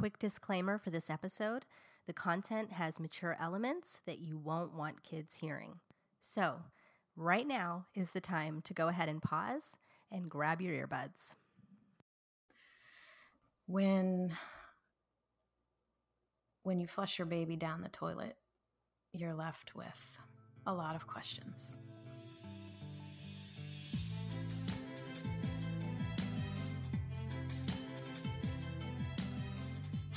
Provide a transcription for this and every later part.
quick disclaimer for this episode the content has mature elements that you won't want kids hearing. So, right now is the time to go ahead and pause and grab your earbuds. When when you flush your baby down the toilet, you're left with a lot of questions.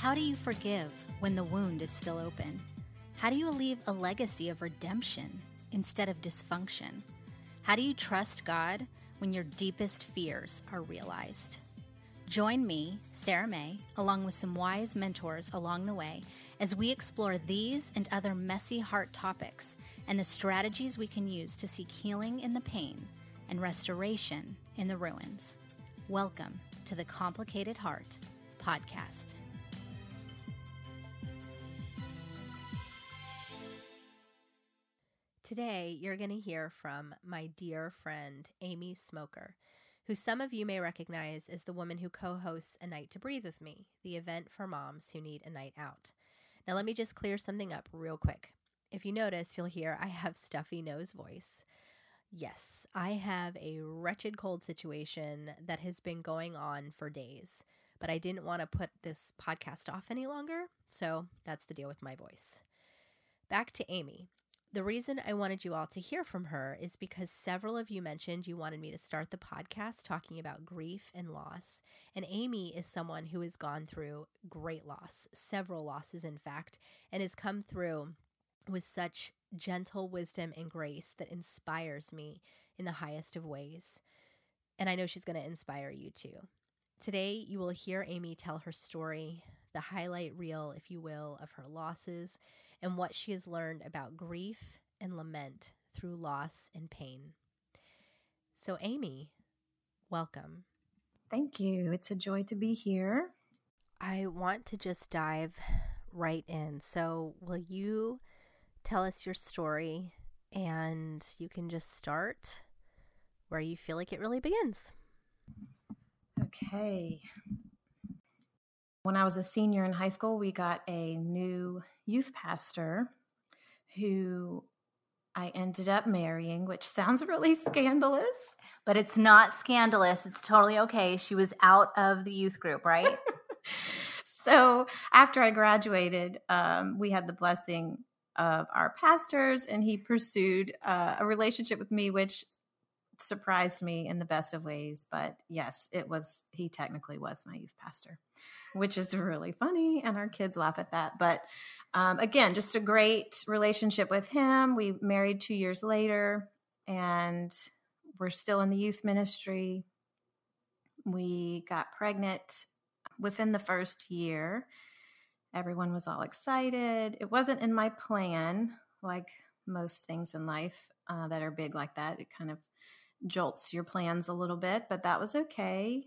How do you forgive when the wound is still open? How do you leave a legacy of redemption instead of dysfunction? How do you trust God when your deepest fears are realized? Join me, Sarah May, along with some wise mentors along the way as we explore these and other messy heart topics and the strategies we can use to seek healing in the pain and restoration in the ruins. Welcome to the Complicated Heart podcast. Today, you're going to hear from my dear friend, Amy Smoker, who some of you may recognize as the woman who co hosts A Night to Breathe with Me, the event for moms who need a night out. Now, let me just clear something up real quick. If you notice, you'll hear I have stuffy nose voice. Yes, I have a wretched cold situation that has been going on for days, but I didn't want to put this podcast off any longer, so that's the deal with my voice. Back to Amy. The reason I wanted you all to hear from her is because several of you mentioned you wanted me to start the podcast talking about grief and loss. And Amy is someone who has gone through great loss, several losses, in fact, and has come through with such gentle wisdom and grace that inspires me in the highest of ways. And I know she's going to inspire you too. Today, you will hear Amy tell her story, the highlight reel, if you will, of her losses and what she has learned about grief and lament through loss and pain. So, Amy, welcome. Thank you. It's a joy to be here. I want to just dive right in. So, will you tell us your story and you can just start where you feel like it really begins? Okay. When I was a senior in high school, we got a new youth pastor who I ended up marrying, which sounds really scandalous. But it's not scandalous. It's totally okay. She was out of the youth group, right? so after I graduated, um, we had the blessing of our pastors, and he pursued uh, a relationship with me, which surprised me in the best of ways. But yes, it was, he technically was my youth pastor, which is really funny. And our kids laugh at that. But um, again, just a great relationship with him. We married two years later and we're still in the youth ministry. We got pregnant within the first year. Everyone was all excited. It wasn't in my plan, like most things in life uh, that are big like that. It kind of jolts your plans a little bit, but that was okay.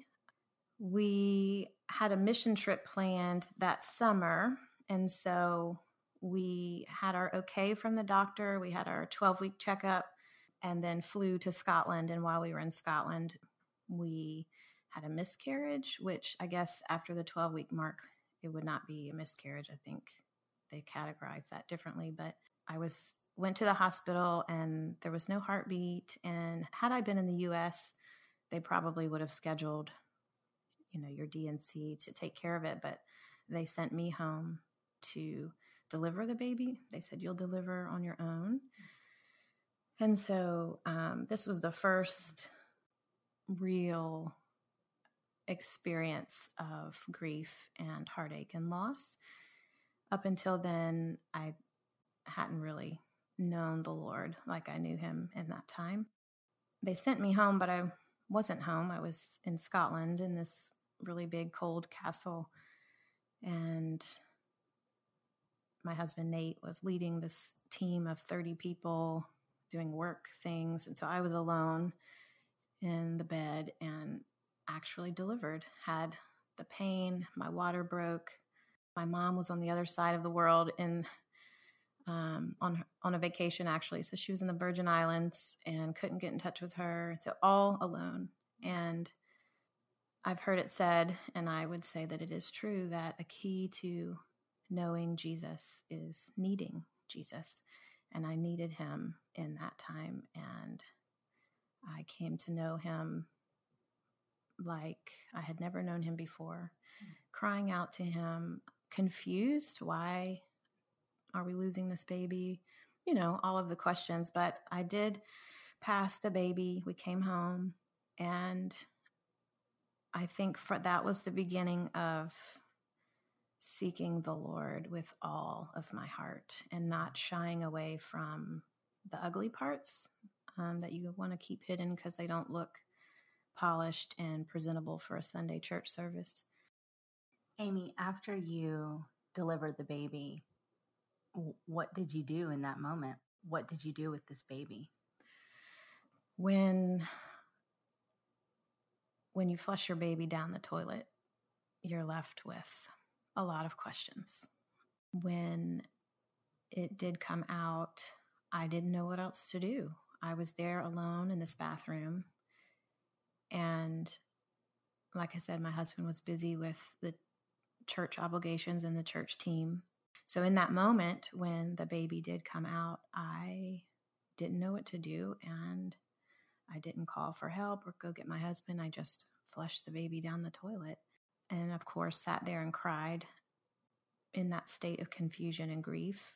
We had a mission trip planned that summer. And so we had our okay from the doctor. We had our 12 week checkup and then flew to Scotland. And while we were in Scotland, we had a miscarriage, which I guess after the 12 week mark, it would not be a miscarriage. I think they categorize that differently. But I was went to the hospital and there was no heartbeat. And had I been in the US, they probably would have scheduled, you know, your D&C to take care of it. But they sent me home to deliver the baby. They said, You'll deliver on your own. And so um, this was the first real experience of grief and heartache and loss. Up until then, I hadn't really known the Lord like I knew him in that time. They sent me home, but I wasn't home. I was in Scotland in this really big cold castle. And my husband Nate was leading this team of 30 people doing work things. And so I was alone in the bed and actually delivered, had the pain, my water broke. My mom was on the other side of the world in um, on on a vacation actually. So she was in the Virgin Islands and couldn't get in touch with her. So all alone. And I've heard it said, and I would say that it is true, that a key to knowing Jesus is needing Jesus. And I needed him in that time. And I came to know him like I had never known him before, mm. crying out to him, confused. Why are we losing this baby? You know, all of the questions. But I did pass the baby. We came home. And I think for, that was the beginning of seeking the Lord with all of my heart and not shying away from the ugly parts um, that you want to keep hidden because they don't look polished and presentable for a Sunday church service. Amy, after you delivered the baby, what did you do in that moment? What did you do with this baby? When when you flush your baby down the toilet, you're left with a lot of questions. When it did come out, I didn't know what else to do. I was there alone in this bathroom. And like I said, my husband was busy with the church obligations and the church team. So, in that moment when the baby did come out, I didn't know what to do. And I didn't call for help or go get my husband. I just flushed the baby down the toilet and of course sat there and cried in that state of confusion and grief.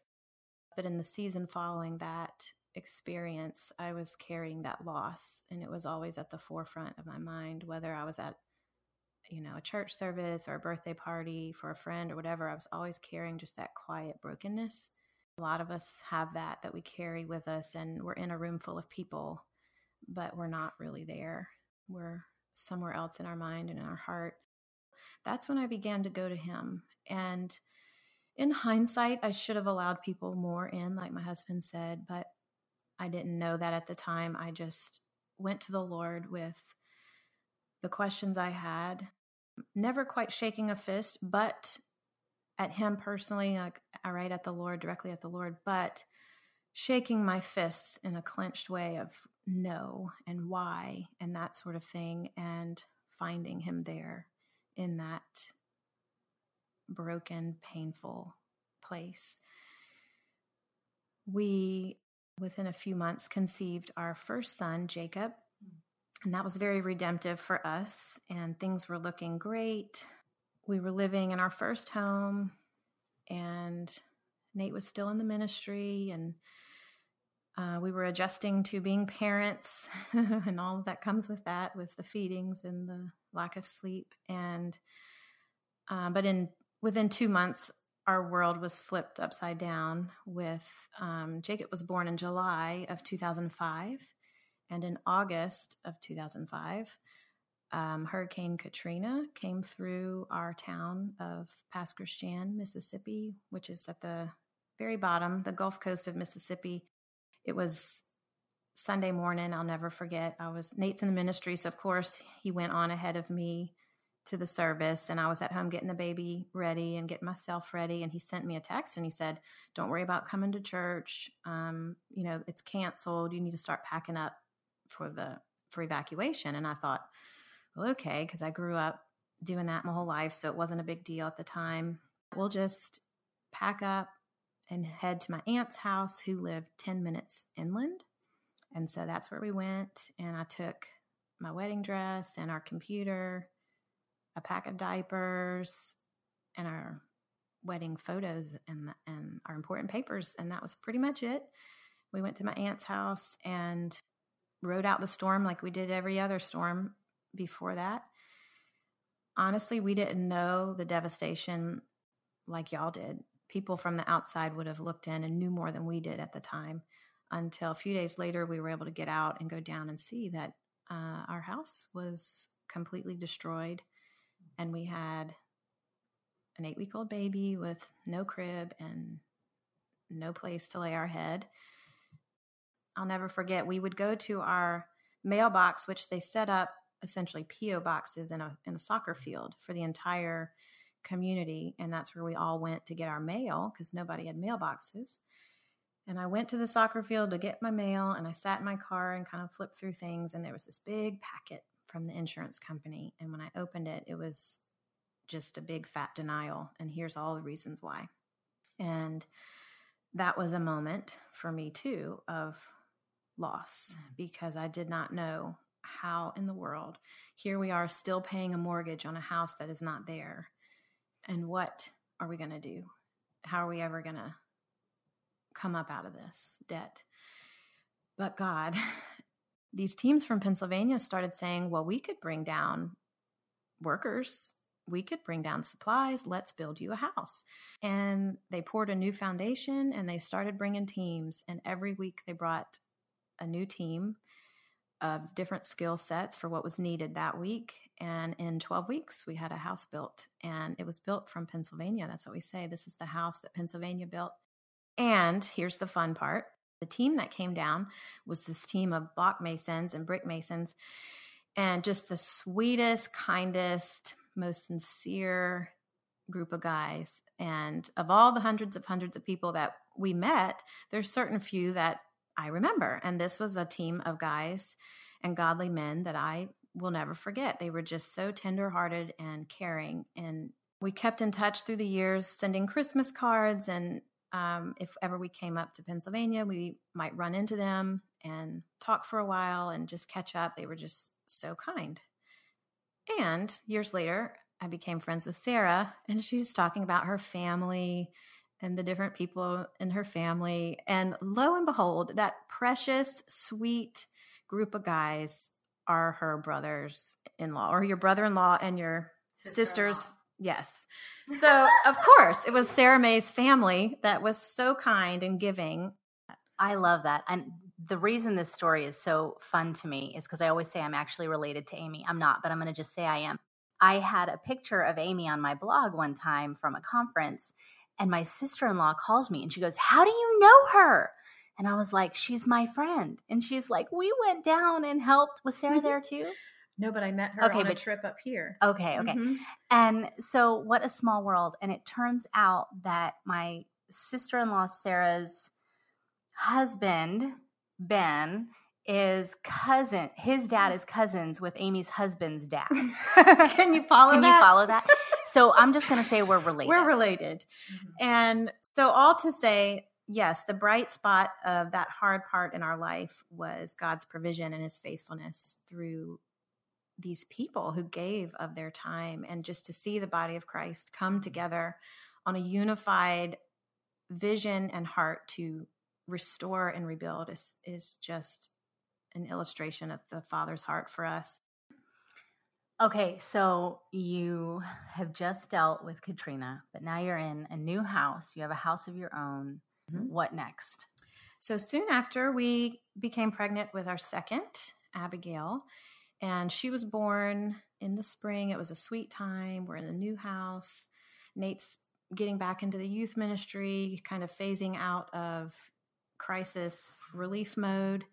But in the season following that experience, I was carrying that loss, and it was always at the forefront of my mind, whether I was at you know, a church service or a birthday party for a friend or whatever, I was always carrying just that quiet brokenness. A lot of us have that that we carry with us, and we're in a room full of people, but we're not really there. We're somewhere else in our mind and in our heart that's when I began to go to him. And in hindsight, I should have allowed people more in, like my husband said, but I didn't know that at the time. I just went to the Lord with the questions I had, never quite shaking a fist, but at him personally, like I write at the Lord, directly at the Lord, but shaking my fists in a clenched way of no and why and that sort of thing, and finding him there in that broken, painful place. We, within a few months, conceived our first son, Jacob, and that was very redemptive for us, and things were looking great. We were living in our first home, and Nate was still in the ministry, and uh, we were adjusting to being parents and all that comes with that, with the feedings and the lack of sleep. And uh, but in within two months, our world was flipped upside down. With um, Jacob was born in July of 2005, and in August of 2005, um, Hurricane Katrina came through our town of Pass Christian, Mississippi, which is at the very bottom, the Gulf Coast of Mississippi it was Sunday morning. I'll never forget. I was Nate's in the ministry, so of course he went on ahead of me to the service, and I was at home getting the baby ready and getting myself ready. And he sent me a text and he said, "Don't worry about coming to church. Um, you know, it's canceled. You need to start packing up for the for evacuation." And I thought, well, okay, because I grew up doing that my whole life, so it wasn't a big deal at the time. We'll just pack up and head to my aunt's house, who lived 10 minutes inland. And so that's where we went. And I took my wedding dress and our computer, a pack of diapers, and our wedding photos and, and our important papers. And that was pretty much it. We went to my aunt's house and rode out the storm like we did every other storm before that. Honestly, we didn't know the devastation like y'all did people from the outside would have looked in and knew more than we did at the time until a few days later we were able to get out and go down and see that uh, our house was completely destroyed and we had an eight week old baby with no crib and no place to lay our head i'll never forget we would go to our mailbox which they set up essentially po boxes in a in a soccer field for the entire community, and that's where we all went to get our mail because nobody had mailboxes. And I went to the soccer field to get my mail, and I sat in my car and kind of flipped through things, and there was this big packet from the insurance company. And when I opened it, it was just a big fat denial. And here's all the reasons why. And that was a moment for me too of loss mm. because I did not know how in the world here we are still paying a mortgage on a house that is not there. And what are we going to do? How are we ever going to come up out of this debt? But God, these teams from Pennsylvania started saying, well, we could bring down workers we could bring down supplies. Let's build you a house. And they poured a new foundation and they started bringing teams. And every week they brought a new team of different skill sets for what was needed that week. And in 12 weeks, we had a house built. And it was built from Pennsylvania. That's what we say. This is the house that Pennsylvania built. And here's the fun part the team that came down was this team of block masons and brick masons. And just the sweetest, kindest, most sincere group of guys. And of all the hundreds of hundreds of people that we met, there's certain few that I remember. And this was a team of guys and godly men that I will never forget. They were just so tenderhearted and caring. And we kept in touch through the years, sending Christmas cards. And um, if ever we came up to Pennsylvania, we might run into them and talk for a while and just catch up. They were just so kind. And years later, I became friends with Sarah, and she's talking about her family and the different people in her family. And lo and behold, that precious, sweet group of guys are her brothers in law, or your brother in law and your Sister-in-law. sisters. Yes. So, of course, it was Sarah May's family that was so kind and giving. I love that. And the reason this story is so fun to me is because I always say I'm actually related to Amy. I'm not, but I'm going to just say I am. I had a picture of Amy on my blog one time from a conference, and my sister in law calls me and she goes, How do you know her? And I was like, She's my friend. And she's like, We went down and helped. Was Sarah mm-hmm. there too? No, but I met her okay, on but, a trip up here. Okay, okay. Mm-hmm. And so, what a small world. And it turns out that my sister in law, Sarah's husband, Ben is cousin. His dad is cousins with Amy's husband's dad. Can you follow Can that? you follow that? So I'm just going to say we're related. We're related. Mm-hmm. And so all to say, yes, the bright spot of that hard part in our life was God's provision and his faithfulness through these people who gave of their time and just to see the body of Christ come together on a unified vision and heart to restore and rebuild is is just an illustration of the father's heart for us okay so you have just dealt with katrina but now you're in a new house you have a house of your own mm-hmm. what next so soon after we became pregnant with our second abigail and she was born in the spring it was a sweet time we're in a new house nate's getting back into the youth ministry kind of phasing out of crisis relief mode.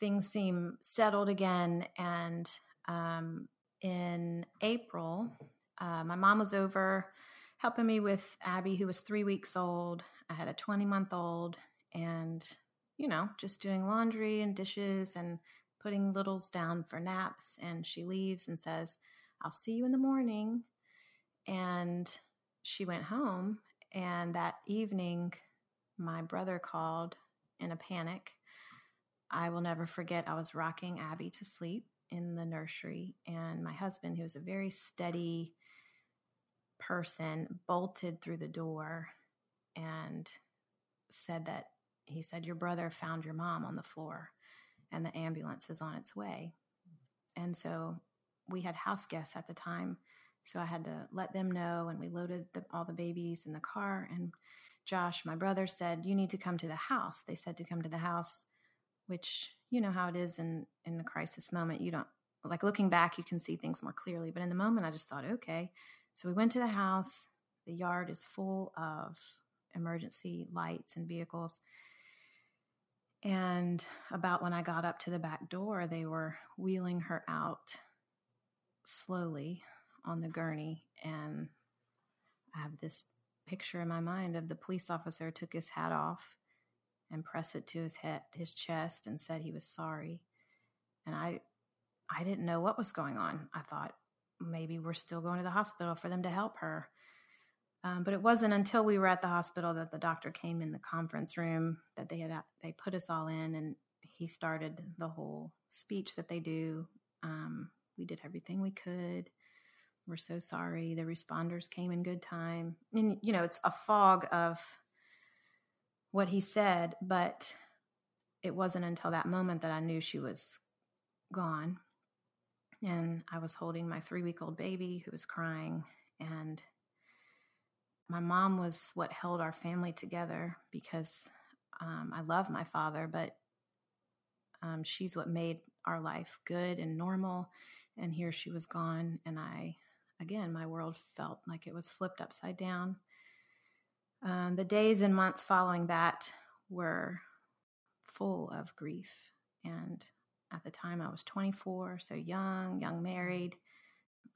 Things seem settled again. And um, in April, uh, my mom was over helping me with Abby, who was three weeks old. I had a 20 month old, and, you know, just doing laundry and dishes and putting littles down for naps. And she leaves and says, I'll see you in the morning. And she went home. And that evening, my brother called in a panic. I will never forget, I was rocking Abby to sleep in the nursery, and my husband, who was a very steady person, bolted through the door and said that he said, Your brother found your mom on the floor, and the ambulance is on its way. And so we had house guests at the time. So I had to let them know, and we loaded the, all the babies in the car. And Josh, my brother, said, You need to come to the house. They said to come to the house, which you know how it is in, in a crisis moment. You don't, like looking back, you can see things more clearly. But in the moment, I just thought, okay. So we went to the house. The yard is full of emergency lights and vehicles. And about when I got up to the back door, they were wheeling her out slowly on the gurney. And I have this picture in my mind of the police officer took his hat off and pressed it to his head his chest and said he was sorry and i I didn't know what was going on. I thought maybe we're still going to the hospital for them to help her. Um, but it wasn't until we were at the hospital that the doctor came in the conference room that they had they put us all in, and he started the whole speech that they do. Um, we did everything we could. We're so sorry. The responders came in good time, and you know it's a fog of what he said, but it wasn't until that moment that I knew she was gone. And I was holding my three week old baby who was crying. And my mom was what held our family together because um, I love my father, but um, she's what made our life good and normal. And here she was gone. And I, again, my world felt like it was flipped upside down. Um, the days and months following that were full of grief. And at the time, I was 24, so young, young married,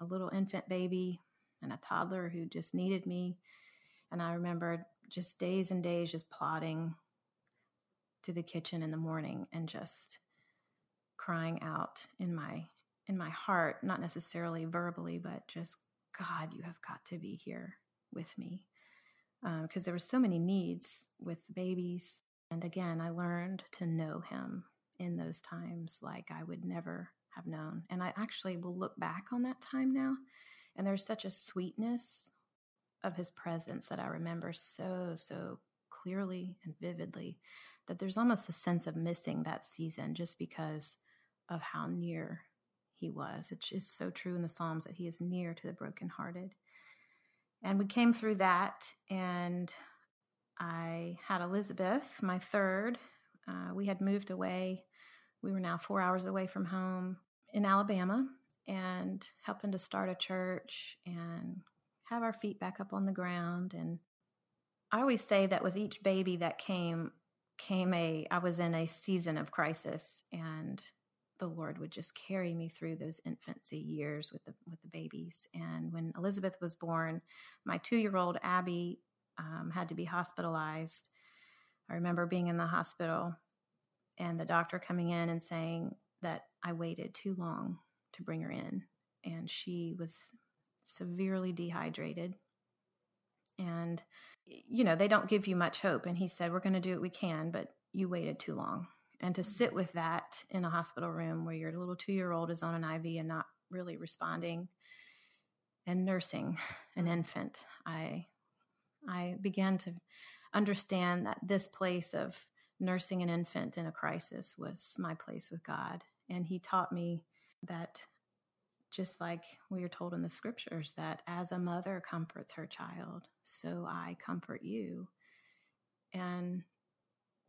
a little infant baby, and a toddler who just needed me. And I remember just days and days just plodding to the kitchen in the morning and just crying out in my in my heart not necessarily verbally but just god you have got to be here with me because uh, there were so many needs with babies and again, I learned to know him in those times like I would never have known. And I actually will look back on that time now, and there's such a sweetness of his presence that I remember so, so clearly and vividly that there's almost a sense of missing that season just because of how near he was. It's just so true in the Psalms that he is near to the brokenhearted. And we came through that, and I had Elizabeth, my third. Uh, we had moved away. We were now four hours away from home in Alabama and helping to start a church and have our feet back up on the ground. And I always say that with each baby that came, came a, I was in a season of crisis and the Lord would just carry me through those infancy years with the with the babies. And when Elizabeth was born, my two year old Abby um, had to be hospitalized. I remember being in the hospital and the doctor coming in and saying that I waited too long to bring her in. And she was severely dehydrated. And, you know, they don't give you much hope. And he said, We're going to do what we can, but you waited too long. And to sit mm-hmm. with that in a hospital room where your little two year old is on an IV and not really responding and nursing an mm-hmm. infant, I I began to understand that this place of nursing an infant in a crisis was my place with God. And He taught me that just like we are told in the scriptures, that as a mother comforts her child, so I comfort you. And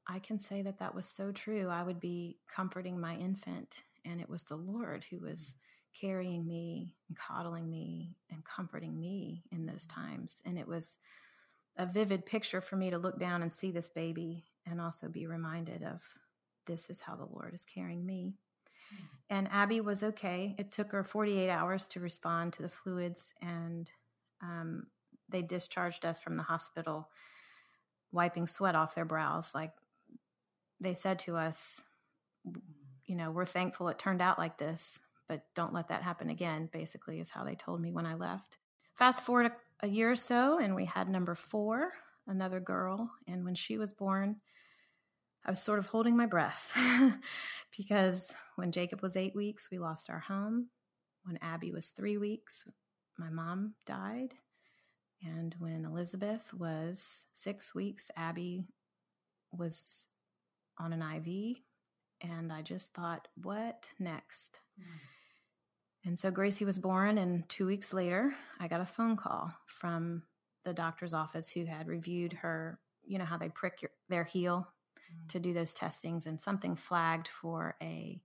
I can say that that was so true. I would be comforting my infant, and it was the Lord who was carrying me and coddling me and comforting me in those times. And it was a vivid picture for me to look down and see this baby and also be reminded of this is how the Lord is carrying me. Mm-hmm. And Abby was okay. It took her 48 hours to respond to the fluids, and um, they discharged us from the hospital, wiping sweat off their brows. Like they said to us, you know, we're thankful it turned out like this, but don't let that happen again, basically, is how they told me when I left. Fast forward a year or so, and we had number four, another girl. And when she was born, I was sort of holding my breath because when Jacob was eight weeks, we lost our home. When Abby was three weeks, my mom died. And when Elizabeth was six weeks, Abby was on an IV. And I just thought, what next? Mm. And so Gracie was born, and two weeks later, I got a phone call from the doctor's office who had reviewed her. You know how they prick your, their heel mm-hmm. to do those testings, and something flagged for a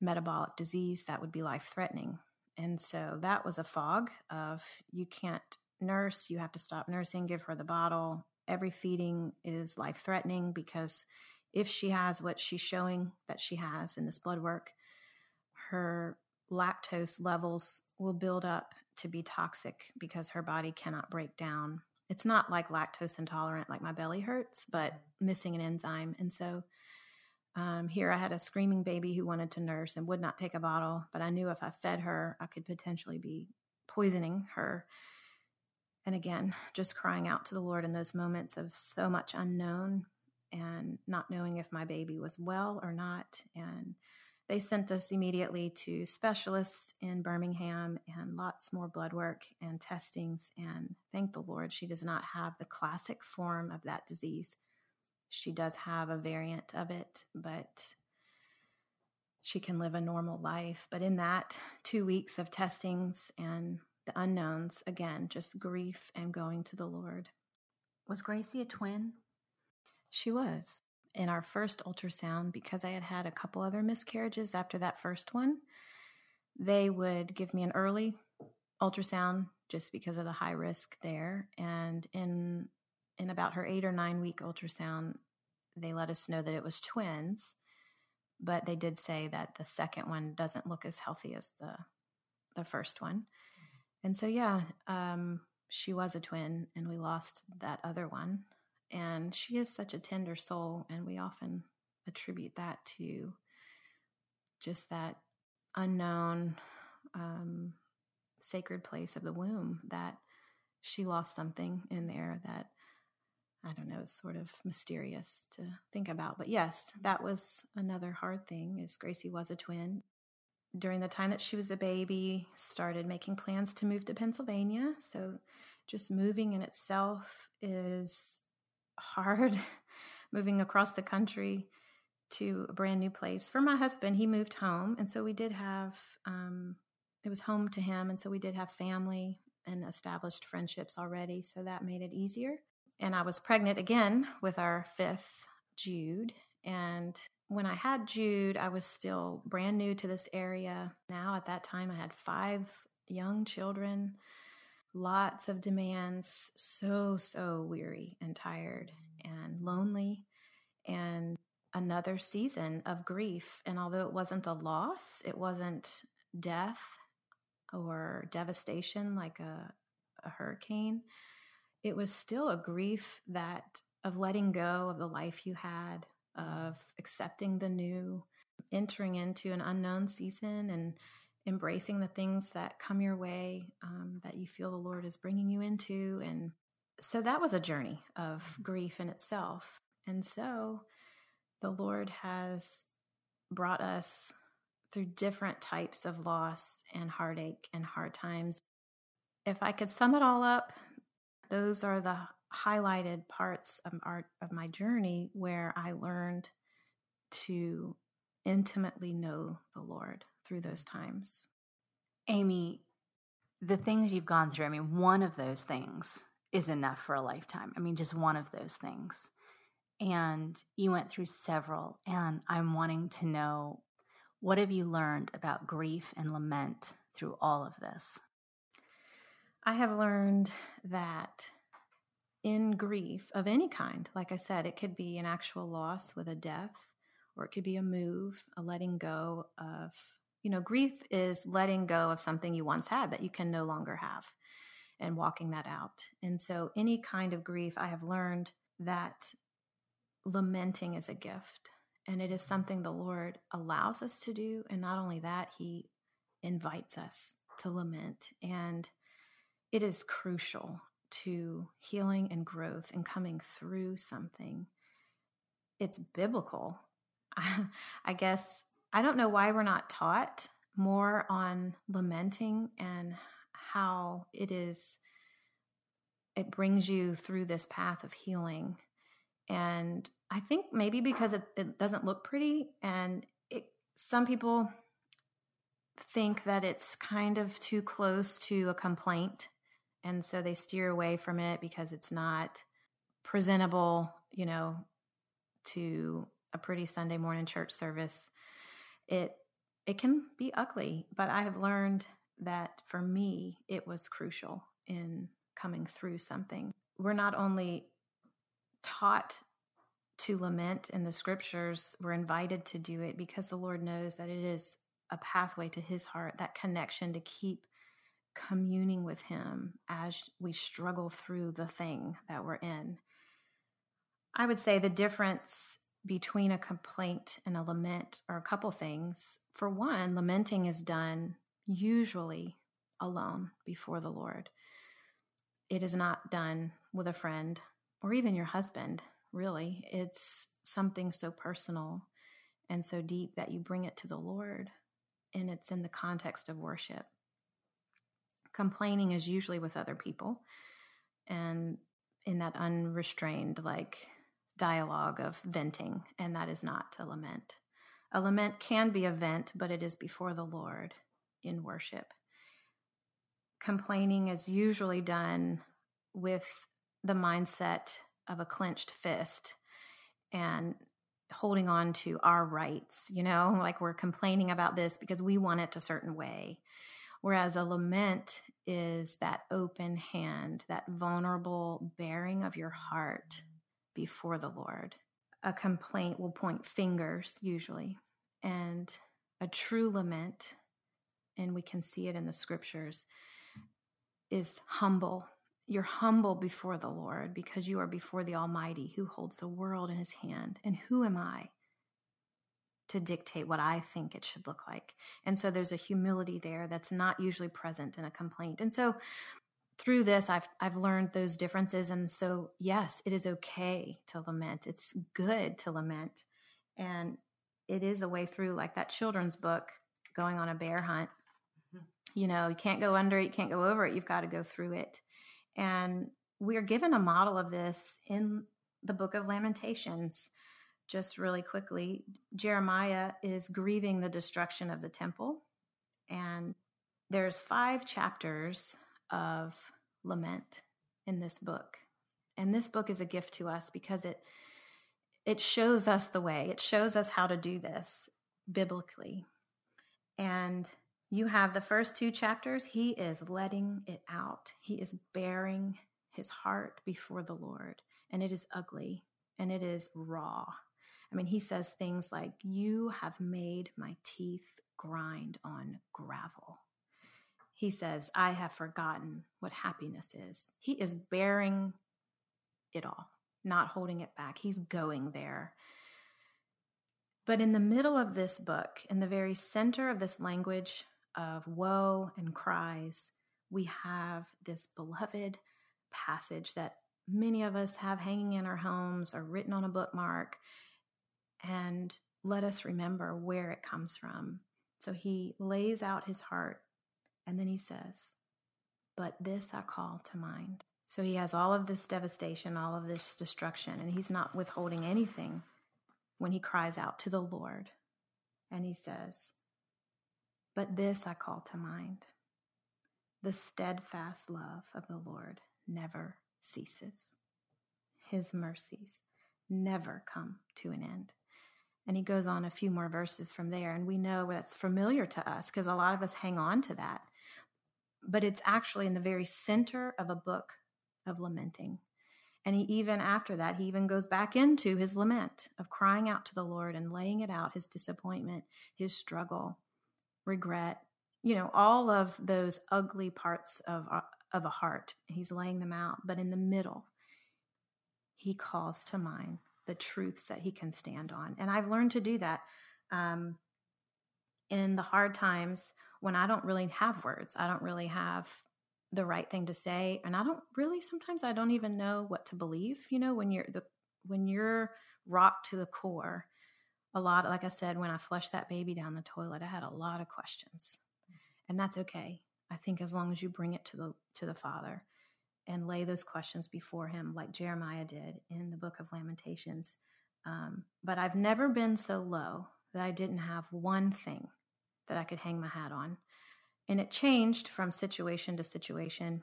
metabolic disease that would be life threatening. And so that was a fog of you can't nurse, you have to stop nursing, give her the bottle. Every feeding is life threatening because if she has what she's showing that she has in this blood work, her lactose levels will build up to be toxic because her body cannot break down. It's not like lactose intolerant, like my belly hurts, but missing an enzyme. And so Um, here, I had a screaming baby who wanted to nurse and would not take a bottle, but I knew if I fed her, I could potentially be poisoning her. And again, just crying out to the Lord in those moments of so much unknown and not knowing if my baby was well or not. And they sent us immediately to specialists in Birmingham and lots more blood work and testings. And thank the Lord, she does not have the classic form of that disease. She does have a variant of it, but she can live a normal life. But in that two weeks of testings and the unknowns, again, just grief and going to the Lord. Was Gracie a twin? She was in our first ultrasound, because I had had a couple other miscarriages after that first one, they would give me an early ultrasound just because of the high risk there. And in in about her eight or nine week ultrasound, they let us know that it was twins, but they did say that the second one doesn't look as healthy as the the first one. And so yeah, um, she was a twin, and we lost that other one. And she is such a tender soul, and we often attribute that to just that unknown um, sacred place of the womb that she lost something in there that I don't know, is sort of mysterious to think about. But yes, that was another hard thing is Gracie was a twin. During the time that she was a baby, started making plans to move to Pennsylvania. So just moving in itself is hard moving across the country to a brand new place. For my husband, he moved home. And so we did have, um, it was home to him. And so we did have family and established friendships already. So that made it easier. And I was pregnant again with our fifth, Jude. And when I had Jude, I was still brand new to this area. Now, at that time, I had five young children lots of demands, so, so weary and tired and lonely, and another season of grief. And although it wasn't a loss, it wasn't death or devastation like a, a hurricane, it was still a grief that of letting go of the life you had, of accepting the new, entering into an unknown season and embracing the things that come your way um, that you feel the Lord is bringing you into. And so that was a journey of grief in itself. And so the Lord has brought us through different types of loss and heartache and hard times. If I could sum it all up, those are the highlighted parts of our of my journey where I learned to intimately know the Lord through those times? Amy, the things you've gone through, I mean, one of those things is enough for a lifetime. I mean, just one of those things. And you went through several, and I'm wanting to know what have you learned about grief and lament through all of this? I have learned that in grief of any kind, like I said, it could be an actual loss with a death, or it could be a move, a letting go of you know, grief is letting go of something you once had that you can no longer have and walking that out. And so, any kind of grief, I have learned that lamenting is a gift and it is something the Lord allows us to do. And not only that, He invites us to lament. And it is crucial to healing and growth and coming through something. It's biblical. I guess I don't know why we're not taught more on lamenting and how it is it brings you through this path of healing and i think maybe because it, it doesn't look pretty and it, some people think that it's kind of too close to a complaint and so they steer away from it because it's not presentable you know to a pretty sunday morning church service it it can be ugly, but I have learned that for me it was crucial in coming through something. We're not only taught to lament in the scriptures, we're invited to do it because the Lord knows that it is a pathway to his heart, that connection to keep communing with him as we struggle through the thing that we're in. I would say the difference between a complaint and a lament are a couple things. For one, lamenting is done usually alone before the Lord. It is not done with a friend or even your husband, really. It's something so personal and so deep that you bring it to the Lord, and it's in the context of worship. Complaining is usually with other people and in that unrestrained, like, dialogue of venting, and that is not a lament. A lament can be a vent, but it is before the Lord in worship. Complaining is usually done with the mindset of a clenched fist and holding on to our rights, you know, like we're complaining about this because we want it a certain way. Whereas a lament is that open hand, that vulnerable bearing of your heart before the Lord. A complaint will point fingers, usually, and a true lament, and we can see it in the scriptures, is humble. You're humble before the Lord because you are before the Almighty who holds the world in his hand. And who am I to dictate what I think it should look like? And so there's a humility there that's not usually present in a complaint. And so through this I've I've learned those differences and so yes, it is okay to lament. It's good to lament. And it is a way through like that children's book going on a bear hunt. Mm-hmm. You know, you can't go under it, you can't go over it, you've got to go through it. And we are given a model of this in the book of Lamentations. Just really quickly, Jeremiah is grieving the destruction of the temple and there's five chapters of lament in this book. And this book is a gift to us because it it shows us the way. It shows us how to do this biblically. And you have the first two chapters, he is letting it out. He is bearing his heart before the Lord, and it is ugly and it is raw. I mean, he says things like, You have made my teeth grind on gravel he says, I have forgotten what happiness is. He is bearing it all, not holding it back. He's going there. But in the middle of this book, in the very center of this language of woe and cries, we have this beloved passage that many of us have hanging in our homes or written on a bookmark. And let us remember where it comes from. So he lays out his heart and then he says, But this I call to mind. So he has all of this devastation, all of this destruction, and he's not withholding anything when he cries out to the Lord. And he says, But this I call to mind the steadfast love of the Lord never ceases, his mercies never come to an end. And he goes on a few more verses from there, and we know that's familiar to us because a lot of us hang on to that but it's actually in the very center of a book of lamenting. And he even after that, he even goes back into his lament of crying out to the Lord and laying it out his disappointment, his struggle, regret, you know, all of those ugly parts of, uh, of a heart. He's laying them out. But in the middle, he calls to mind the truths that he can stand on. And I've learned to do that. Um, in the hard times when I don't really have words. I don't really have the right thing to say and I don't really sometimes I don't even know what to believe, you know, when you're the when you're rocked to the core. A lot like I said when I flushed that baby down the toilet, I had a lot of questions. And that's okay. I think as long as you bring it to the to the Father and lay those questions before him like Jeremiah did in the book of Lamentations. Um, but I've never been so low that I didn't have one thing that I could hang my hat on. And it changed from situation to situation.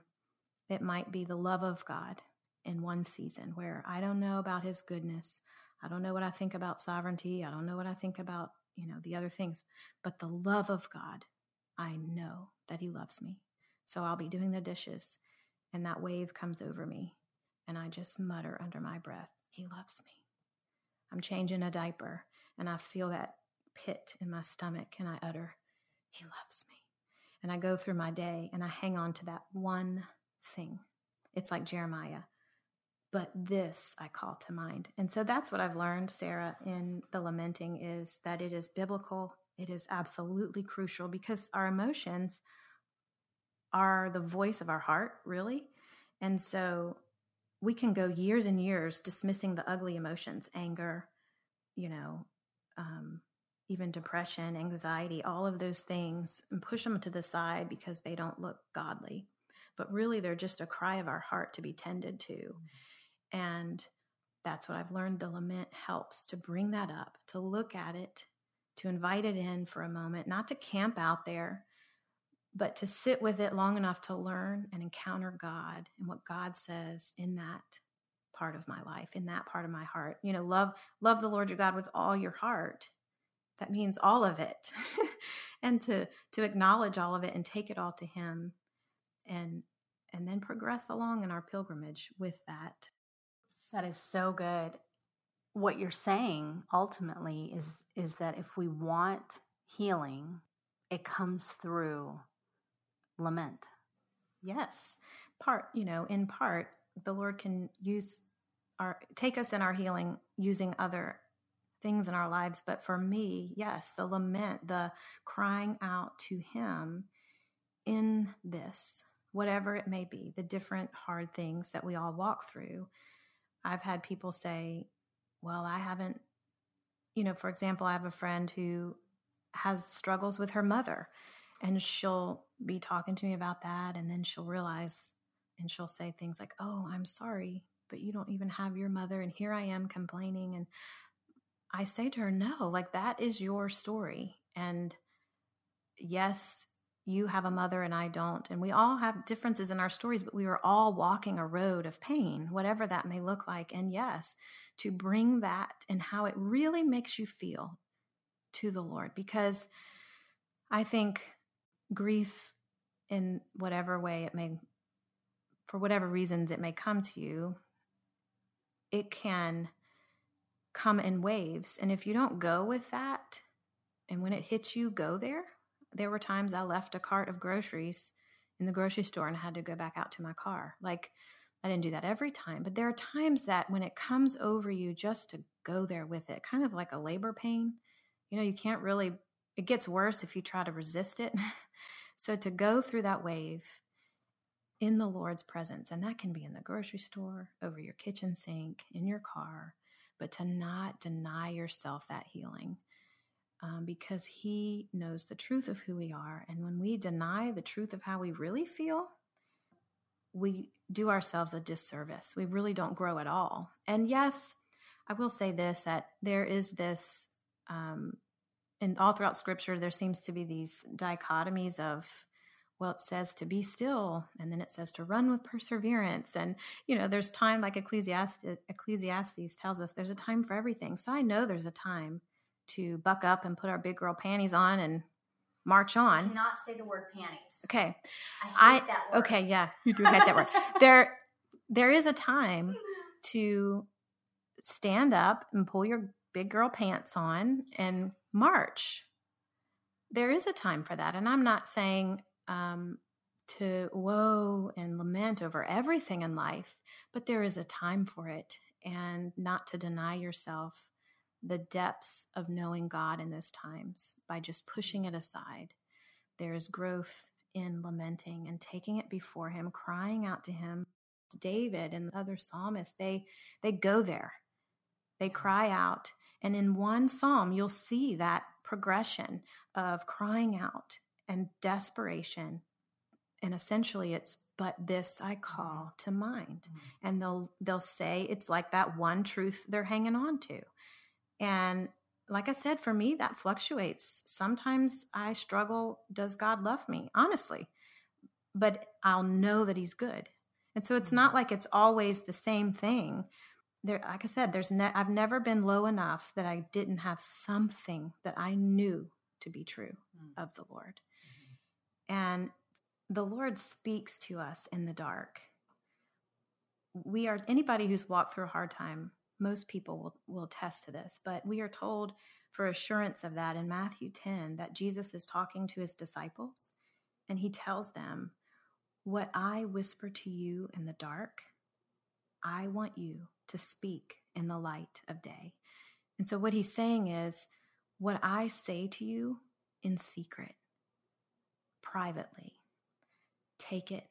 It might be the love of God in one season where I don't know about his goodness. I don't know what I think about sovereignty. I don't know what I think about, you know, the other things. But the love of God, I know that he loves me. So I'll be doing the dishes and that wave comes over me and I just mutter under my breath, he loves me. I'm changing a diaper and I feel that pit in my stomach and I utter, He loves me. And I go through my day and I hang on to that one thing. It's like Jeremiah but this I call to mind. And so that's what I've learned, Sarah, in the lamenting is that it is biblical. It is absolutely crucial because our emotions are the voice of our heart, really. And so we can go years and years dismissing the ugly emotions, anger, you know, um, even depression, anxiety, all of those things, and push them to the side because they don't look godly. But really, they're just a cry of our heart to be tended to. Mm-hmm. And that's what I've learned. The lament helps to bring that up, to look at it, to invite it in for a moment, not to camp out there, but to sit with it long enough to learn and encounter God and what God says in that part of my life, in that part of my heart. You know, love love the Lord your God with all your heart. That means all of it. and to to acknowledge all of it and take it all to him and and then progress along in our pilgrimage with that. That is so good. What you're saying ultimately is is that if we want healing, it comes through lament. Yes. Part, you know, in part, the Lord can use our take us in our healing using other things in our lives. But for me, yes, the lament, the crying out to Him in this, whatever it may be, the different hard things that we all walk through. I've had people say, Well, I haven't, you know, for example, I have a friend who has struggles with her mother and she'll be talking to me about that and then she'll realize and she'll say things like oh i'm sorry but you don't even have your mother and here i am complaining and i say to her no like that is your story and yes you have a mother and i don't and we all have differences in our stories but we are all walking a road of pain whatever that may look like and yes to bring that and how it really makes you feel to the lord because i think grief in whatever way it may for whatever reasons it may come to you it can come in waves. And if you don't go with that and when it hits you go there. There were times i left a cart of groceries in the grocery store and I had to go back out to my car. Like i didn't do that every time but there are times that when it comes over you just to go there with it kind of like a labor pain you know you can't really it gets worse if you try to resist it So to go through that wave in the Lord's presence, and that can be in the grocery store, over your kitchen sink, in your car, but to not deny yourself that healing. Um, because he knows the truth of who we are. And when we deny the truth of how we really feel, we do ourselves a disservice. We really don't grow at all. And yes, I will say this that there is this um, and all throughout scripture there seems to be these dichotomies of well it says to be still and then it says to run with perseverance. And you know there's time like ecclesiastes, ecclesiastes tells us there's a time for everything. So i know there's a time to buck up and put our big girl panties on and march on. Do not say the word panties. Okay. I, hate I that word. okay yeah you do hate that word. There there is a time to stand up and pull your big girl pants on and march. There is a time for that. And I'm not saying um, to woe and lament over everything in life, but there is a time for it and not to deny yourself the depths of knowing God in those times by just pushing it aside. There is growth in lamenting and taking it before him, crying out to him. David and the other psalmists, they they go there. They cry out and in one psalm, you'll see that progression of crying out and desperation. And essentially it's but this I call to mind. Mm-hmm. And they'll they'll say it's like that one truth they're hanging on to. And like I said, for me, that fluctuates. Sometimes I struggle, does God love me? Honestly. But I'll know that He's good. And so it's mm-hmm. not like it's always the same thing there like i said there's ne- i've never been low enough that i didn't have something that i knew to be true mm. of the lord mm-hmm. and the lord speaks to us in the dark we are anybody who's walked through a hard time most people will, will attest to this but we are told for assurance of that in matthew 10 that jesus is talking to his disciples and he tells them what i whisper to you in the dark I want you to speak in the light of day. And so, what he's saying is, what I say to you in secret, privately, take it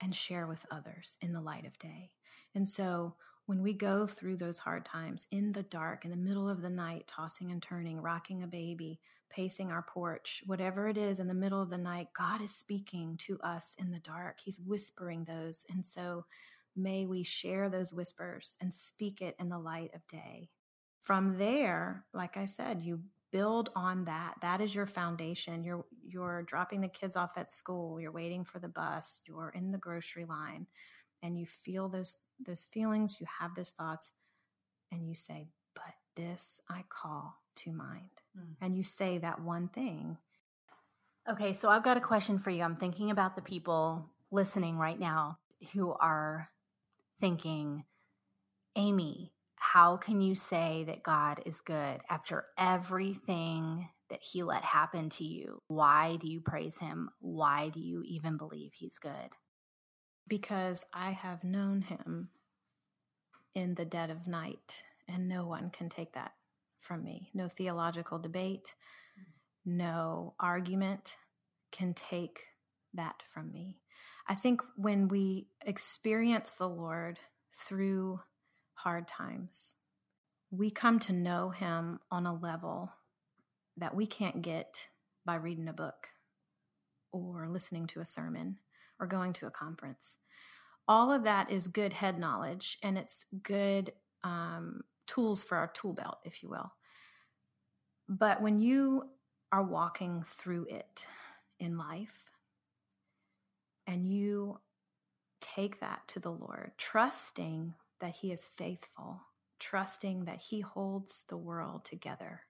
and share with others in the light of day. And so, when we go through those hard times in the dark, in the middle of the night, tossing and turning, rocking a baby, pacing our porch, whatever it is in the middle of the night, God is speaking to us in the dark. He's whispering those. And so may we share those whispers and speak it in the light of day. From there, like I said, you build on that. That is your foundation. You're you're dropping the kids off at school, you're waiting for the bus, you're in the grocery line, and you feel those those feelings, you have those thoughts, and you say, But this I call to mind. Mm. And you say that one thing. Okay, so I've got a question for you. I'm thinking about the people listening right now who are thinking, Amy, how can you say that God is good after everything that he let happen to you? Why do you praise him? Why do you even believe he's good? Because I have known him in the dead of night, and no one can take that from me. No theological debate, no argument can take that from me. I think when we experience the Lord through hard times, we come to know Him on a level that we can't get by reading a book or listening to a sermon or going to a conference. All of that is good head knowledge and it's good um, tools for our tool belt, if you will. But when you are walking through it in life and you take that to the Lord, trusting that He is faithful, trusting that He holds the world together,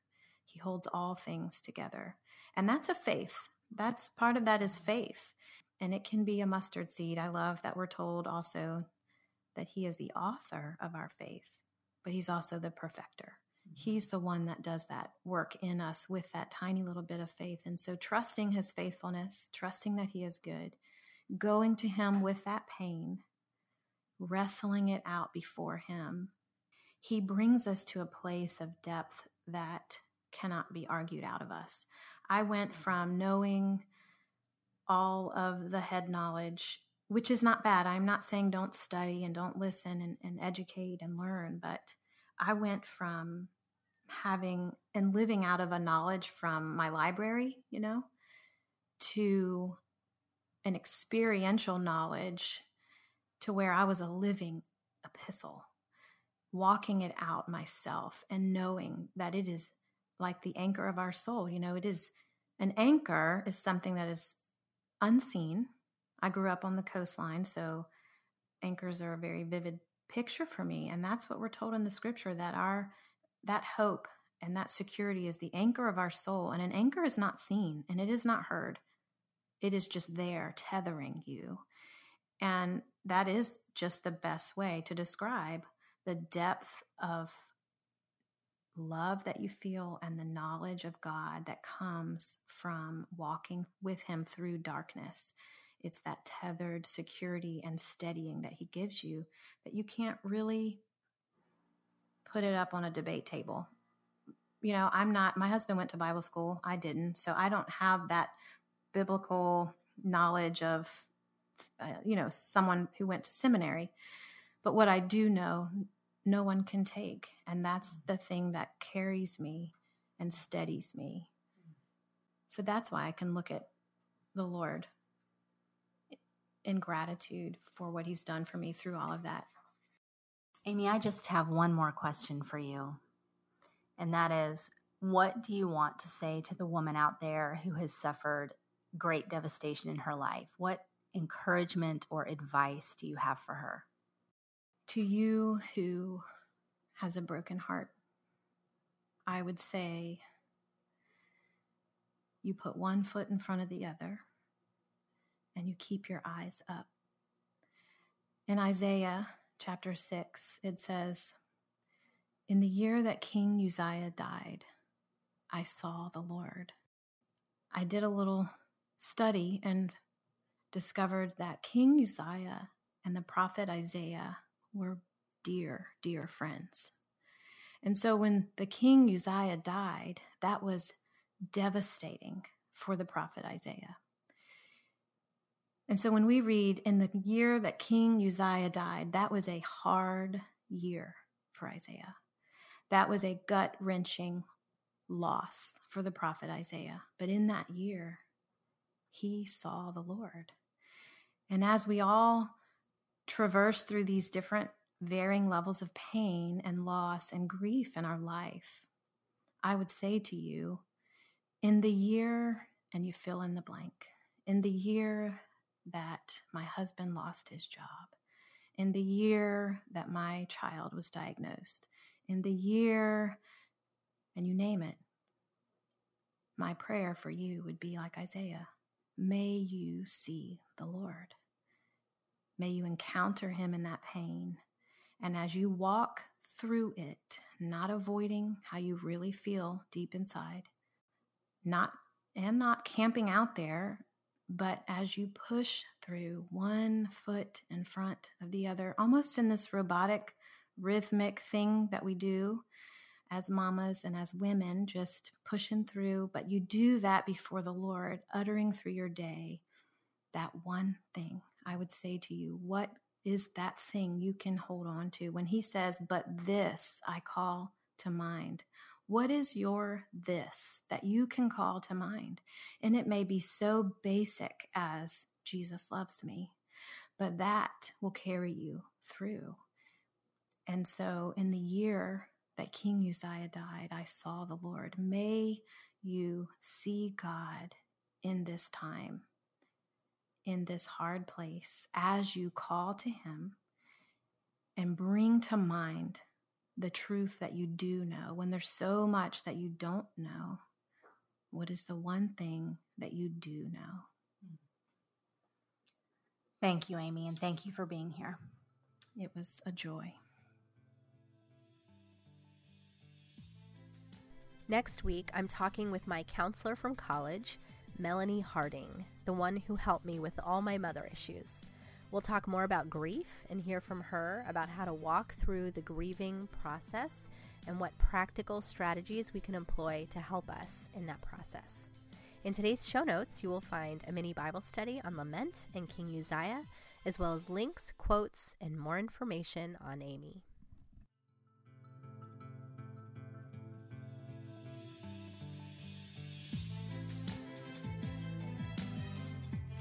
He holds all things together. And that's a faith. That's part of that is faith. And it can be a mustard seed. I love that we're told also that He is the author of our faith, but He's also the perfecter. Mm-hmm. He's the one that does that work in us with that tiny little bit of faith. And so, trusting his faithfulness, trusting that he is good, going to him with that pain, wrestling it out before him, he brings us to a place of depth that cannot be argued out of us. I went mm-hmm. from knowing all of the head knowledge, which is not bad. I'm not saying don't study and don't listen and, and educate and learn, but I went from having and living out of a knowledge from my library, you know, to an experiential knowledge to where I was a living epistle, walking it out myself and knowing that it is like the anchor of our soul. You know, it is an anchor is something that is unseen. I grew up on the coastline, so anchors are a very vivid picture for me. And that's what we're told in the scripture that our that hope and that security is the anchor of our soul. And an anchor is not seen and it is not heard, it is just there tethering you. And that is just the best way to describe the depth of love that you feel and the knowledge of God that comes from walking with Him through darkness. It's that tethered security and steadying that He gives you that you can't really put it up on a debate table. You know, I'm not, my husband went to Bible school. I didn't. So I don't have that biblical knowledge of, uh, you know, someone who went to seminary. But what I do know, no one can take. And that's the thing that carries me and steadies me. So that's why I can look at the Lord in gratitude for what he's done for me through all of that. Amy, I just have one more question for you. And that is what do you want to say to the woman out there who has suffered great devastation in her life? What encouragement or advice do you have for her? To you who has a broken heart, I would say you put one foot in front of the other and you keep your eyes up. In Isaiah chapter 6, it says, In the year that King Uzziah died, I saw the Lord. I did a little study and discovered that King Uzziah and the prophet Isaiah were dear, dear friends. And so when the king Uzziah died, that was devastating for the prophet Isaiah. And so when we read in the year that King Uzziah died, that was a hard year for Isaiah. That was a gut wrenching loss for the prophet Isaiah. But in that year, he saw the Lord. And as we all traverse through these different varying levels of pain and loss and grief in our life, I would say to you, in the year, and you fill in the blank, in the year that my husband lost his job, in the year that my child was diagnosed, in the year, and you name it, my prayer for you would be like Isaiah May you see the Lord. May you encounter him in that pain. And as you walk through it, not avoiding how you really feel deep inside, not and not camping out there, but as you push through one foot in front of the other, almost in this robotic, rhythmic thing that we do as mamas and as women, just pushing through, but you do that before the Lord, uttering through your day that one thing. I would say to you, what is that thing you can hold on to when He says, But this I call to mind? What is your this that you can call to mind? And it may be so basic as Jesus loves me, but that will carry you through. And so, in the year that King Uzziah died, I saw the Lord. May you see God in this time, in this hard place, as you call to Him and bring to mind the truth that you do know, when there's so much that you don't know, what is the one thing that you do know? Thank you, Amy, and thank you for being here. It was a joy. Next week, I'm talking with my counselor from college, Melanie Harding, the one who helped me with all my mother issues. We'll talk more about grief and hear from her about how to walk through the grieving process and what practical strategies we can employ to help us in that process. In today's show notes, you will find a mini Bible study on lament and King Uzziah, as well as links, quotes, and more information on Amy.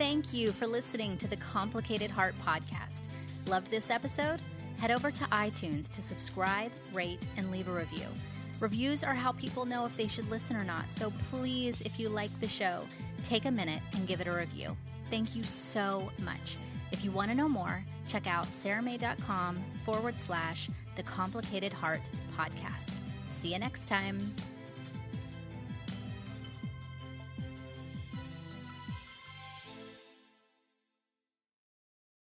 Thank you for listening to the Complicated Heart podcast. Loved this episode? Head over to iTunes to subscribe, rate, and leave a review. Reviews are how people know if they should listen or not, so please, if you like the show, take a minute and give it a review. Thank you so much. If you want to know more, check out sarahmae.com forward slash the complicated heart podcast. See you next time.